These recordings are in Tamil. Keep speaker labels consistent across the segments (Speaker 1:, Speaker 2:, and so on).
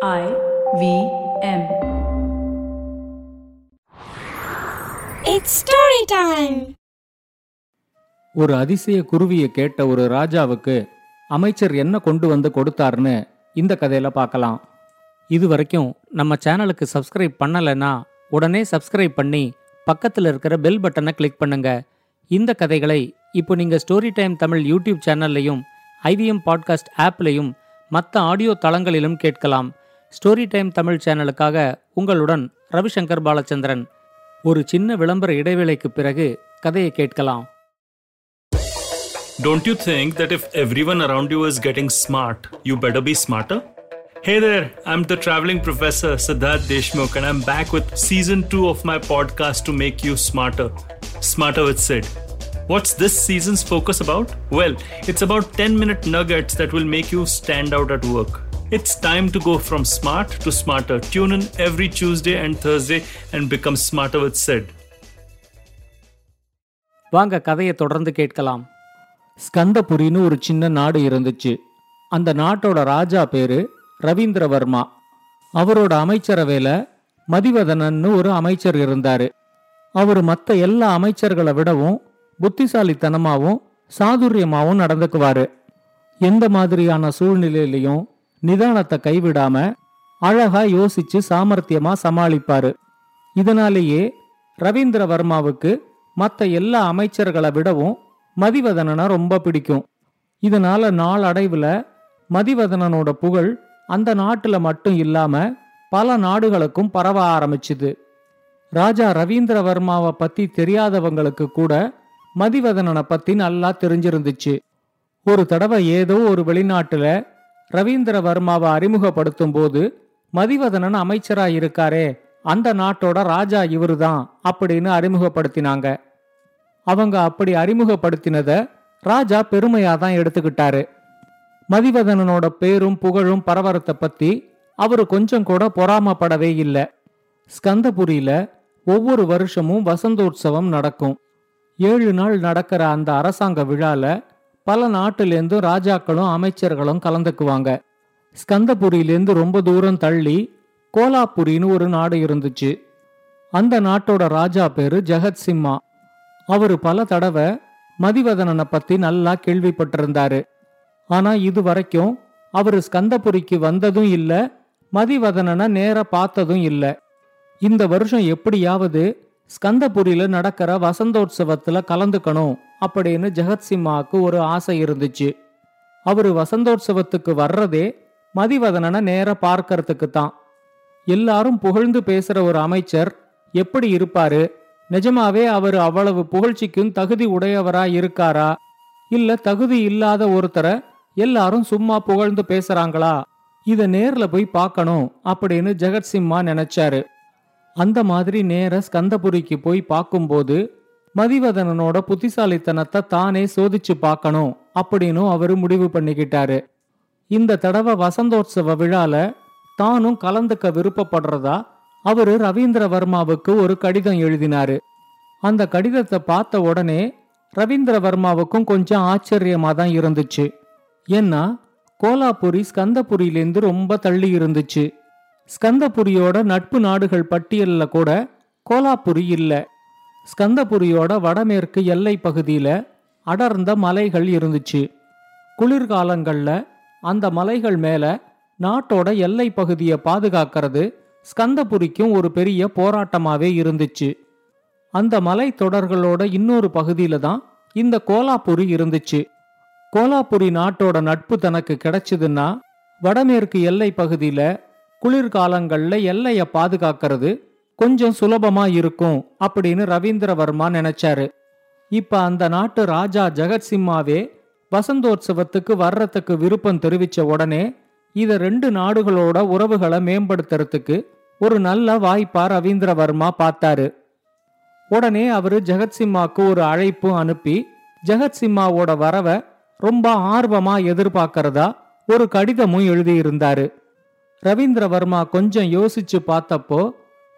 Speaker 1: I V M.
Speaker 2: It's story time.
Speaker 3: ஒரு அதிசய குருவியை கேட்ட ஒரு ராஜாவுக்கு அமைச்சர் என்ன கொண்டு வந்து கொடுத்தாருன்னு இந்த கதையில பார்க்கலாம் இது வரைக்கும் நம்ம சேனலுக்கு சப்ஸ்கிரைப் பண்ணலைன்னா உடனே சப்ஸ்கிரைப் பண்ணி பக்கத்தில் இருக்கிற பெல் பட்டனை கிளிக் பண்ணுங்க இந்த கதைகளை இப்போ நீங்க ஸ்டோரி டைம் தமிழ் யூடியூப் சேனல்லையும் ஐவிஎம் பாட்காஸ்ட் ஆப்லையும் மற்ற ஆடியோ தளங்களிலும் கேட்கலாம் ஸ்டோரி டைம் தமிழ் சேனலுக்காக உங்களுடன் ரவிசங்கர் பாலச்சந்திரன் ஒரு சின்ன விளம்பர இடைவேளைக்கு பிறகு கதையை கேட்கலாம்
Speaker 4: Don't you think that if everyone around you is getting smart, you better be smarter? Hey there, I'm the traveling professor Siddharth Deshmukh, and I'm back with season 2 of my podcast to make you smarter. Smarter with Sid. What's this season's focus about? Well, it's about 10 minute nuggets that will make you stand out at work. It's time to go from smart to smarter. Tune in every Tuesday and Thursday and become smarter with Sid.
Speaker 3: வாங்க கதையை தொடர்ந்து கேட்கலாம். ஸ்கந்தபுரின்னு ஒரு சின்ன நாடு இருந்துச்சு. அந்த நாட்டோட ராஜா பேரு ரவீந்திரவர்மா. அவரோட அமைச்சரவையில மதிவதனன்னு ஒரு அமைச்சர் இருந்தாரு. அவர் மற்ற எல்லா அமைச்சர்களை விடவும் புத்திசாலித்தனமாகவும் சாதுரியமாகவும் நடந்துக்குவாரு. எந்த மாதிரியான சூழ்நிலையிலையும் நிதானத்தை கைவிடாம அழகா யோசிச்சு சாமர்த்தியமா சமாளிப்பாரு. இதனாலேயே ரவீந்திரவர்மாவுக்கு மற்ற எல்லா அமைச்சர்களை விடவும் மதிவதனனை ரொம்ப பிடிக்கும். இதனால நாளடைவுல மதிவதனனோட புகழ் அந்த நாட்டுல மட்டும் இல்லாம பல நாடுகளுக்கும் பரவ ஆரம்பிச்சுது. ராஜா ரவீந்திரவர்மாவை பத்தி தெரியாதவங்களுக்கு கூட மதிவதனனை பத்தி நல்லா தெரிஞ்சிருந்துச்சு. ஒரு தடவை ஏதோ ஒரு வெளிநாட்டுல ரவீந்திரவர்மாவை அறிமுகப்படுத்தும் போது மதிவதனன் அமைச்சராக இருக்காரே அந்த நாட்டோட ராஜா இவருதான் அப்படின்னு அறிமுகப்படுத்தினாங்க. அவங்க அப்படி அறிமுகப்படுத்தினத ராஜா பெருமையா தான் எடுத்துக்கிட்டாரு. மதிவதனனோட பேரும் புகழும் பரவரத்தை பத்தி அவரு கொஞ்சம் கூட பொறாமப்படவே இல்லை. ஸ்கந்தபுரியில ஒவ்வொரு வருஷமும் வசந்தோற்சவம் நடக்கும். ஏழு நாள் நடக்கிற அந்த அரசாங்க விழால பல நாட்டிலேருந்து ராஜாக்களும் அமைச்சர்களும் கலந்துக்குவாங்க. ஸ்கந்தபுரியிலேருந்து ரொம்ப தூரம் தள்ளி கோலாபுரின்னு ஒரு நாடு இருந்துச்சு. அந்த நாட்டோட ராஜா பேரு ஜெகத் சிம்மா. அவரு பல தடவை மதிவதனனை பத்தி நல்லா கேள்விப்பட்டிருந்தாரு. ஆனா இது வரைக்கும் அவரு ஸ்கந்தபுரிக்கு வந்ததும் இல்ல மதிவதனனை நேர பார்த்ததும் இல்ல. இந்த வருஷம் எப்படியாவது ஸ்கந்தபுரியில நடக்கிற வசந்தோற்சவத்துல கலந்துக்கணும். அப்படின்னு ஜெகத்சிம்மாவுக்கு ஒரு ஆசை இருந்துச்சு. அவரு வசந்தோற்சவத்துக்கு வர்றதே மதிவதனனை நேர பார்க்கறதுக்கு தான் எல்லாரும் புகழ்ந்து பேசுற ஒரு அமைச்சர் எப்படி இருப்பாரு? நிஜமாவே அவர் அவ்வளவு புகழ்ச்சிக்கும் தகுதி உடையவரா இருக்காரா? இல்ல தகுதி இல்லாத ஒருத்தரை எல்லாரும் சும்மா புகழ்ந்து பேசுறாங்களா? இத நேர்ல போய் பார்க்கணும் அப்படின்னு ஜெகத்சிம்மா நினைச்சாரு. அந்த மாதிரி நேர ஸ்கந்தபுரிக்கு போய் பார்க்கும்போது மதிவதனனோட புத்திசாலித்தனத்தை தானே சோதிச்சு பார்க்கணும் அப்படின்னு அவரு முடிவு பண்ணிக்கிட்டாரு. இந்த தடவை வசந்தோற்சவ விழால தானும் கலந்துக்க விருப்பப்படுறதா அவரு ரவீந்திரவர்மாவுக்கு ஒரு கடிதம் எழுதினாரு. அந்த கடிதத்தை பார்த்த உடனே ரவீந்திரவர்மாவுக்கும் கொஞ்சம் ஆச்சரியமா தான் இருந்துச்சு. ஏன்னா கோலாபுரி ஸ்கந்தபுரியிலேருந்து ரொம்ப தள்ளி இருந்துச்சு. ஸ்கந்தபுரியோட நட்பு நாடுகள் பட்டியல்ல கூட கோலாபுரி இல்லை. ஸ்கந்தபுரியோட வடமேற்கு எல்லை பகுதியில அடர்ந்த மலைகள் இருந்துச்சு. குளிர்காலங்கள்ல அந்த மலைகள் மேல நாட்டோட எல்லை பகுதியை பாதுகாக்கிறது ஸ்கந்தபுரிக்கும் ஒரு பெரிய போராட்டமாவே இருந்துச்சு. அந்த மலை தொடர்களோட இன்னொரு பகுதியில தான் இந்த கோலாபுரி இருந்துச்சு. கோலாபுரி நாட்டோட நட்பு தனக்கு கிடைச்சதுன்னா வடமேற்கு எல்லை பகுதியில குளிர்காலங்கள்ல எல்லையை பாதுகாக்கிறது கொஞ்சம் சுலபமா இருக்கும் அப்படின்னு ரவீந்திரவர்மா நினைச்சாரு. இப்ப அந்த நாட்டு ராஜா ஜெகத்சிம்மாவே வசந்தோற்சவத்துக்கு வர்றதுக்கு விருப்பம் தெரிவிச்ச உடனே இத ரெண்டு நாடுகளோட உறவுகளை மேம்படுத்துறதுக்கு ஒரு நல்ல வாய்ப்பா ரவீந்திரவர்மா பார்த்தாரு. உடனே அவரு ஜெகத்சிம்மாக்கு ஒரு அழைப்பும் அனுப்பி ஜெகத்சிம்மாவோட வரவை ரொம்ப ஆர்வமா எதிர்பார்க்கறதா ஒரு கடிதமும் எழுதியிருந்தாரு. ரவீந்திரவர்மா கொஞ்சம் யோசிச்சு பார்த்தப்போ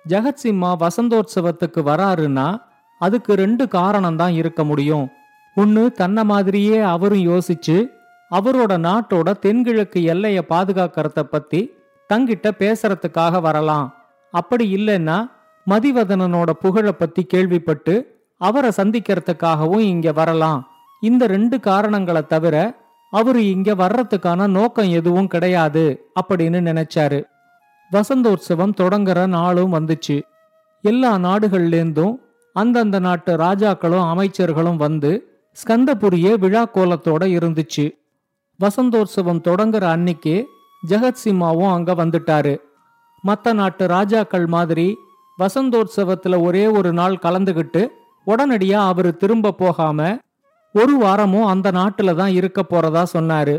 Speaker 3: ஜெகத்சிம்மா வசந்தோற்சவத்துக்கு வராருன்னா அதுக்கு ரெண்டு காரணம் தான் இருக்க முடியும். ஒன்னு தன்ன மாதிரியே அவரும் யோசிச்சு அவரோட நாட்டோட தென்கிழக்கு எல்லையை பாதுகாக்கிறத பத்தி தங்கிட்ட பேசுறதுக்காக வரலாம். அப்படி இல்லைன்னா மதிவதனனோட புகழை பத்தி கேள்விப்பட்டு அவரை சந்திக்கிறதுக்காகவும் இங்க வரலாம். இந்த ரெண்டு காரணங்களை தவிர அவரு இங்க வர்றதுக்கான நோக்கம் எதுவும் கிடையாது அப்படின்னு நினைச்சாரு. வசந்தோற்சவம் தொடங்குற நாளும் வந்துச்சு. எல்லா நாடுகள்லேருந்தும் அந்தந்த நாட்டு ராஜாக்களும் அமைச்சர்களும் வந்து ஸ்கந்தபுரியே விழா கோலத்தோட இருந்துச்சு. வசந்தோற்சவம் தொடங்குற அன்னைக்கு ஜெகத்சிம்மாவும் அங்க வந்துட்டாரு. மற்ற நாட்டு ராஜாக்கள் மாதிரி வசந்தோற்சவத்துல ஒரே ஒரு நாள் கலந்துகிட்டு உடனடியா அவர் திரும்ப போகாம ஒரு வாரமும் அந்த நாட்டுல தான் இருக்க போறதா சொன்னாரு.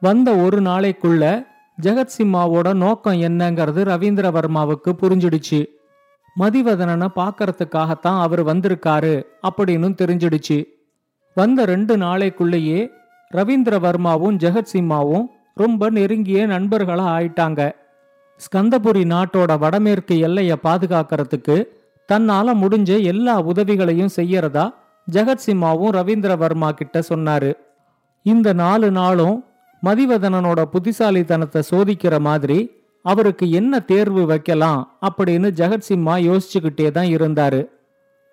Speaker 3: வந்த ஒரு நாளைக்குள்ள ஜெகத்சிம்மாவோட நோக்கம் என்னங்கிறது ரவீந்திரவர்மாவுக்கு புரிஞ்சிடுச்சு. மதிவதனனை பார்க்கறதுக்காகத்தான் அவர் வந்திருக்காரு அப்படின்னு தெரிஞ்சிடுச்சு. வந்த ரெண்டு நாளைக்குள்ளேயே ரவீந்திரவர்மாவும் ஜெகத்சிம்மாவும் ரொம்ப நெருங்கிய நண்பர்களா ஆயிட்டாங்க. ஸ்கந்தபுரி நாட்டோட வடமேற்கு எல்லையை பாதுகாக்கிறதுக்கு தன்னால முடிஞ்ச எல்லா உதவிகளையும் செய்யறதா ஜெகத்சிம்மாவும் ரவீந்திரவர்மா கிட்ட சொன்னாரு. இந்த நாலு நாளும் மதிவதனனோட புத்திசாலித்தனத்தை சோதிக்கிற மாதிரி அவருக்கு என்ன தேர்வு வைக்கலாம் அப்படின்னு ஜெகத்சிம்மா யோசிச்சுக்கிட்டே தான் இருந்தாரு.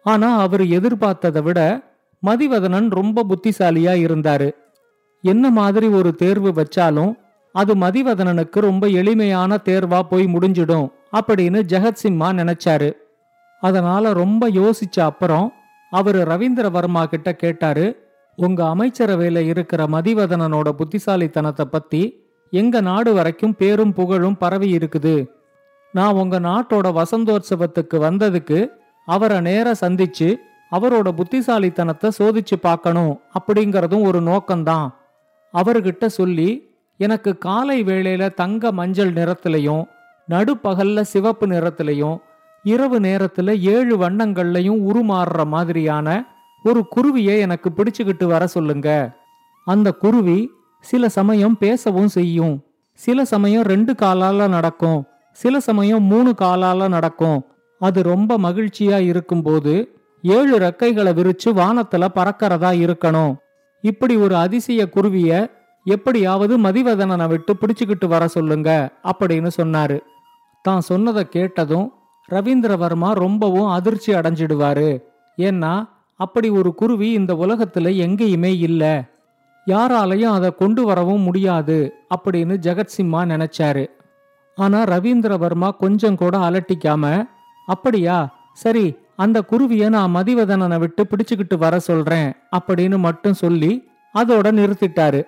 Speaker 3: ஆனா அவர் எதிர்பார்த்ததை விட மதிவதனன் ரொம்ப புத்திசாலியா இருந்தாரு. என்ன மாதிரி ஒரு தேர்வு வச்சாலும் அது மதிவதனனுக்கு ரொம்ப எளிமையான தேர்வா போய் முடிஞ்சிடும் அப்படின்னு ஜெகத்சிம்மா நினைச்சாரு. அதனால ரொம்ப யோசிச்ச அப்புறம் அவர் ரவீந்திரவர்மா கிட்ட கேட்டாரு உங்க அமைச்சரவையில இருக்கிற மதிவதனனோட புத்திசாலித்தனத்தை பத்தி எங்க நாடு வரைக்கும் பேரும் புகழும் பரவி இருக்குது. நான் உங்க நாட்டோட வசந்தோற்சவத்துக்கு வந்ததுக்கு அவரை நேர சந்திச்சு அவரோட புத்திசாலித்தனத்தை சோதிச்சு பார்க்கணும் அப்படிங்கறதும் ஒரு நோக்கம்தான். அவர்கிட்ட சொல்லி எனக்கு காலை வேளையில தங்க மஞ்சள் நிறத்திலையும் நடுப்பகல்ல சிவப்பு நிறத்திலையும் இரவு நேரத்துல ஏழு வண்ணங்கள்லையும் உருமாறுற மாதிரியான ஒரு குருவியை எனக்கு பிடிச்சுக்கிட்டு வர சொல்லுங்க. அந்த குருவி சில சமயம் பேசவும் செய்யும். சில சமயம் ரெண்டு காலால நடக்கும். சில சமயம் மூணு காலால நடக்கும். அது ரொம்ப மகிழ்ச்சியா இருக்கும்போது ஏழு ரெக்கைகளை விரிச்சு வானத்துல பறக்கிறதா இருக்கணும். இப்படி ஒரு அதிசய குருவிய எப்படியாவது மதிவதனனை விட்டு பிடிச்சுக்கிட்டு வர சொல்லுங்க அப்படின்னு சொன்னாரு. தான் சொன்னதை கேட்டதும் ரவீந்திரவர்மா ரொம்பவும் அதிர்ச்சி அடைஞ்சிடுவாரு. ஏன்னா அப்படி ஒரு குருவி இந்த உலகத்துல எங்கேயுமே இல்ல. யாராலையும் அதை கொண்டு வரவும் முடியாது அப்படின்னு ஜெகத்சிம்மா நினைச்சாரு. ஆனா ரவீந்திரவர்மா கொஞ்சம் கூட அலட்டிக்காம அப்படியா? சரி அந்த குருவிய நான் மதிவதனனை விட்டு பிடிச்சுக்கிட்டு வர சொல்றேன் அப்படின்னு மட்டும் சொல்லி அதோட நிறுத்திட்டாரு.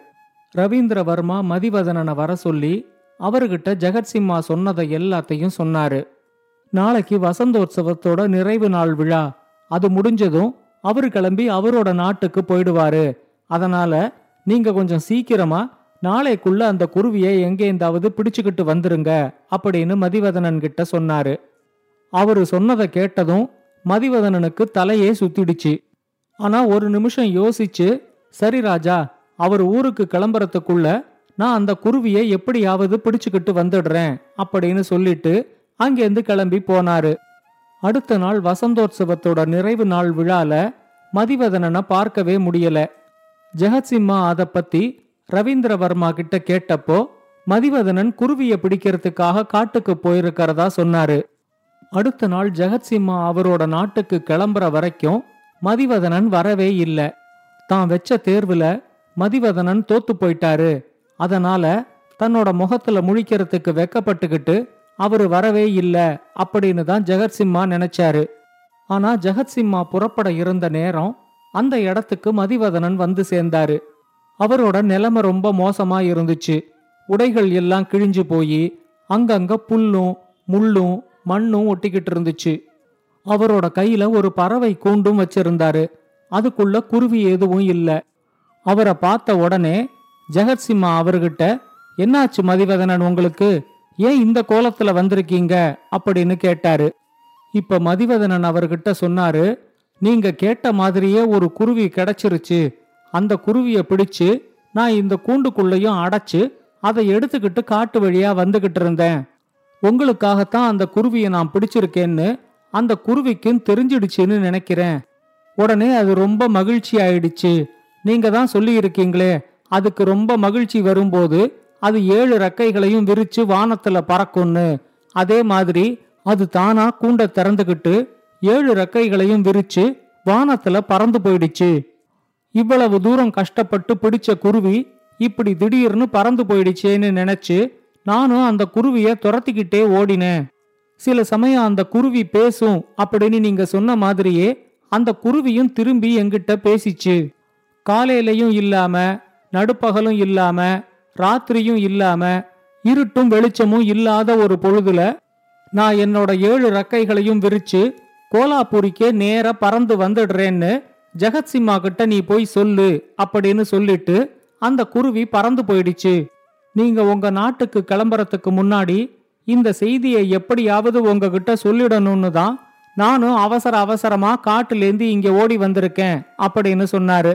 Speaker 3: ரவீந்திரவர்மா மதிவதனனை வர சொல்லி அவர்கிட்ட ஜெகத்சிம்மா சொன்னதை எல்லாத்தையும் சொன்னாரு. நாளைக்கு வசந்தோற்சவத்தோட நிறைவு நாள் விழா. அது முடிஞ்சதும் அவரு கிளம்பி அவரோட நாட்டுக்கு போயிடுவாரு. அதனால நீங்க கொஞ்சம் சீக்கிரமா நாளைக்குள்ள அந்த குருவியை எங்கேந்தாவது பிடிச்சுக்கிட்டு வந்துருங்க அப்படின்னு மதிவதனன் கிட்ட சொன்னாரு. அவரு சொன்னதை கேட்டதும் மதிவதனனுக்கு தலையே சுத்திடுச்சு. ஆனா ஒரு நிமிஷம் யோசிச்சு சரி ராஜா அவர் ஊருக்கு கிளம்புறதுக்குள்ள நான் அந்த குருவியை எப்படியாவது பிடிச்சுக்கிட்டு வந்துடுறேன் அப்படின்னு சொல்லிட்டு அங்கேருந்து கிளம்பி போனாரு. அடுத்த நாள் வசந்தோற்சவத்தோட நிறைவு நாள் விழால மதிவதனனை பார்க்கவே முடியல. ஜெகத்சிம்மா அத பத்தி ரவீந்திரவர்மா கிட்ட கேட்டப்போ மதிவதனன் குருவிய பிடிக்கிறதுக்காக காட்டுக்கு போயிருக்கிறதா சொன்னாரு. அடுத்த நாள் ஜெகத்சிம்மா அவரோட நாட்டுக்கு கிளம்புற வரைக்கும் மதிவதனன் வரவே இல்ல. தான் வெச்ச தேர்வுல மதிவதனன் தோத்து போயிட்டாரு. அதனால தன்னோட முகத்துல முழிக்கிறதுக்கு வெக்கப்பட்டுக்கிட்டு அவரு வரவே இல்ல அப்படின்னு தான் ஜெகத்சிம்மா நினைச்சாரு. ஆனா ஜெகத்சிம்மா புறப்பட இருந்த நேரம் அந்த இடத்துக்கு மதிவதனன் வந்து சேர்ந்தாரு. அவரோட நிலைமை ரொம்ப மோசமா இருந்துச்சு. உடைகள் எல்லாம் கிழிஞ்சு போய் அங்கங்க புல்லும் முள்ளும் மண்ணும் ஒட்டிக்கிட்டு இருந்துச்சு. அவரோட கையில ஒரு பறவை கூண்டும் வச்சிருந்தாரு. அதுக்குள்ள குருவி எதுவும் இல்ல. அவரை பார்த்த உடனே ஜெகத்சிம்மா அவர்கிட்ட என்னாச்சு மதிவதனன் உங்களுக்கு? ஏன் இந்த கோலத்துல வந்திருக்கீங்க? அப்படின்னு கேட்டாரு. இப்ப மதிவதனன் அவர்கிட்ட சொன்னாரு நீங்க கேட்ட மாதிரியே ஒரு குருவி கிடைச்சிருச்சு. அந்த குருவிய பிடிச்சு நான் இந்த கூண்டுக்குள்ளேயும் அடைச்சு அதை எடுத்துக்கிட்டு காட்டு வழியா வந்துகிட்டு இருந்தேன். உங்களுக்காகத்தான் அந்த குருவியை நான் பிடிச்சிருக்கேன்னு அந்த குருவிக்கும் தெரிஞ்சிடுச்சுன்னு நினைக்கிறேன். உடனே அது ரொம்ப மகிழ்ச்சி ஆயிடுச்சு. நீங்க தான் சொல்லியிருக்கீங்களே அதுக்கு ரொம்ப மகிழ்ச்சி வரும்போது அது ஏழு ரெக்கைகளையும் விரிச்சு வானத்துல பறக்கும்னு. அதே மாதிரி அது தானா கூண்ட திறந்துகிட்டு ஏழு ரெக்கைகளையும் விரிச்சு வானத்துல பறந்து போயிடுச்சு. இவ்வளவு தூரம் கஷ்டப்பட்டு பிடிச்ச குருவி இப்படி திடீர்னு பறந்து போயிடுச்சேன்னு நினைச்சு நானும் அந்த குருவிய துரத்திக்கிட்டே ஓடினேன். சில சமயம் அந்த குருவி பேசும் அப்படின்னு நீங்க சொன்ன மாதிரியே அந்த குருவியும் திரும்பி என்கிட்ட பேசிச்சு. காலையிலையும் இல்லாம நடுப்பகலும் இல்லாம ராத்திரியும் இல்லாம இருட்டும் வெளிச்சமும் இல்லாத ஒரு பொழுதுல நான் என்னோட ஏழு ரெக்கைகளையும் விரிச்சு கோலாபுரிக்கே நேர பறந்து வந்துடுறேன்னு ஜெகத்சிம்மா கிட்ட நீ போய் சொல்லு அப்படின்னு சொல்லிட்டு அந்த குருவி பறந்து போயிடுச்சு. நீங்க உங்க நாட்டுக்கு கிளம்புறதுக்கு முன்னாடி இந்த செய்தியை எப்படியாவது உங்ககிட்ட சொல்லிடணும்னு தான் நானும் அவசர அவசரமா காட்டுலேருந்து இங்க ஓடி வந்திருக்கேன் அப்படின்னு சொன்னாரு.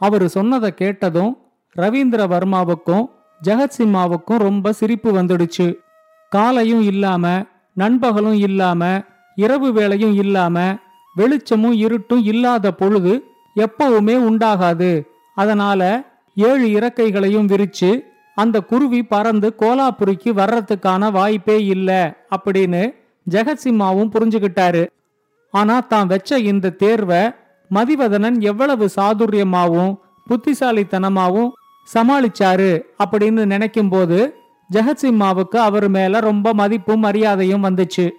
Speaker 3: அவரு சொன்னதை கேட்டதும் ரவீந்திர வர்மாவுக்கும் ஜெகத்சிம்மாவுக்கும் ரொம்ப சிரிப்பு வந்துடுச்சு. காலையும் இல்லாம நண்பகலும் இல்லாம இரவு வேளையும் இல்லாம வெளிச்சமும் இருட்டும் இல்லாத பொழுது எப்பவுமே உண்டாகாது. அதனால ஏழு இறக்கைகளையும் விரிச்சு அந்த குருவி பறந்து கோலாபுரிக்கு வர்றதுக்கான வாய்ப்பே இல்ல அப்படின்னு ஜெகத்சிம்மாவும் புரிஞ்சுகிட்டாரு. ஆனா தான் வச்ச இந்த தேர்வை மதிவதனன் எவ்வளவு சாதுரியமாவும் புத்திசாலித்தனமாவும் சமாளிச்சாரு அப்படின்னு நினைக்கும் போது ஜெகத்சிம்மாவுக்கு அவர் மேல ரொம்ப மதிப்பும் மரியாதையும் வந்துச்சு.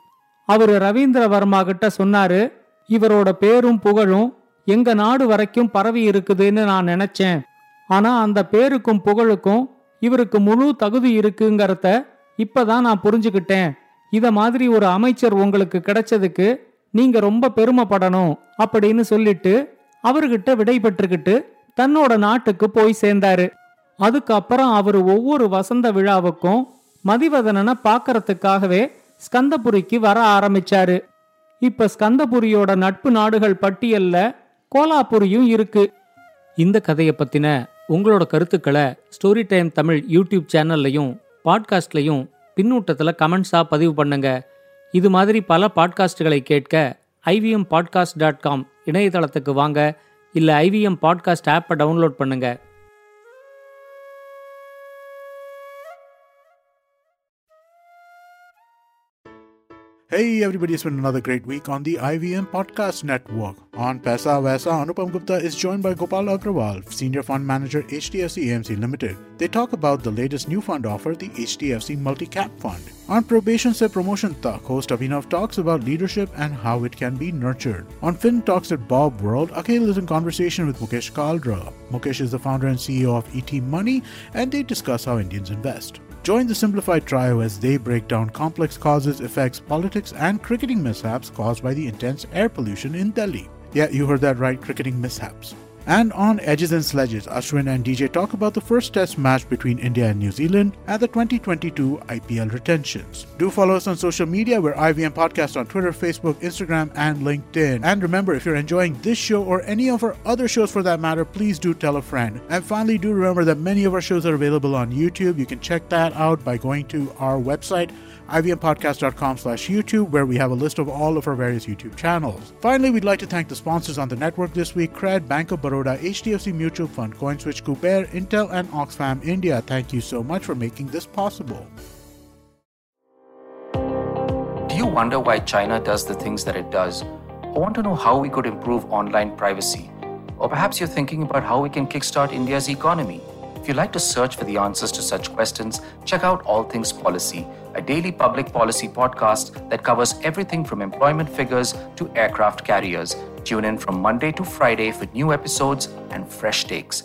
Speaker 3: அவரு ரவீந்திரவர்மா கிட்ட சொன்னாரு இவரோட பேரும் புகழும் எங்க நாடு வரைக்கும் பரவி இருக்குதுன்னு நான் நினைச்சேன். ஆனா அந்த பேருக்கும் புகழுக்கும் இவருக்கு முழு தகுதி இருக்குங்கிறத இப்பதான் நான் புரிஞ்சுக்கிட்டேன் இத மாதிரி ஒரு அமைச்சர் உங்களுக்கு கிடைச்சதுக்கு நீங்க ரொம்ப பெருமைப்படணும் அப்படின்னு சொல்லிட்டு அவர்கிட்ட விடை பெற்றுக்கிட்டு தன்னோட நாட்டுக்கு போய் சேர்ந்தாரு. அதுக்கப்புறம் அவர் ஒவ்வொரு வசந்த விழாவுக்கும் மதிவதனனை பார்க்கறதுக்காகவே ஸ்கந்தபுரிக்கு வர ஆரம்பிச்சாரு. இப்ப ஸ்கந்தபுரியோட நட்பு நாடுகள் பட்டியல்ல கோலாபுரியும் இருக்கு. இந்த கதையை பத்தின உங்களோட கருத்துக்களை ஸ்டோரி டைம் தமிழ் யூடியூப் சேனல்லையும் பாட்காஸ்ட்லையும் பின்னூட்டத்தில் கமெண்ட்ஸாக பதிவு பண்ணுங்க. இது மாதிரி பல பாட்காஸ்டுகளை கேட்க ஐவிஎம் பாட்காஸ்ட் டாட் காம் இணையதளத்துக்கு வாங்க. இல்லை ஐவிஎம் பாட்காஸ்ட் ஆப்பை டவுன்லோட் பண்ணுங்கள்
Speaker 5: Hey everybody, it's been another great week on the IVM Podcast Network. On Pesa Vaisa, Anupam Gupta is joined by Gopal Agrawal, Senior Fund Manager HDFC AMC Limited. They talk about the latest new fund offer, the HDFC Multi Cap Fund. On Probation Se Promotion Tak, host Abhinav talks about leadership and how it can be nurtured. On Fin Talks at Bob World, Akhil is in conversation with Mukesh Kaldra. Mukesh is the founder and CEO of ET Money, and they discuss how Indians invest. Join the simplified trio as they break down complex causes, effects, politics, and cricketing mishaps caused by the intense air pollution in Delhi. Yeah, you heard that right, cricketing mishaps. And on Edges and Sledges, Ashwin and DJ talk about the first test match between India and New Zealand and the 2022 IPL retentions. Do follow us on social media. We're IVM Podcast on Twitter, Facebook, Instagram, and LinkedIn. And remember, if you're enjoying this show or any of our other shows for that matter, please do tell a friend. And finally, do remember that many of our shows are available on YouTube. You can check that out by going to our website ivmpodcast.com slash YouTube, where we have a list of all of our various YouTube channels. Finally, we'd like to thank the sponsors on the network this week, Cred, Bank of Baroda, HDFC Mutual Fund, CoinSwitch, Kuber, Intel, and Oxfam India. Thank you so much for making this possible.
Speaker 6: Do you wonder why China does the things that it does? Or want to know how we could improve online privacy? Or perhaps you're thinking about how we can kickstart India's economy? If you'd like to search for the answers to such questions, check out All Things Policy, a daily public policy podcast that covers everything from employment figures to aircraft carriers. Tune in from Monday to Friday for new episodes and fresh takes.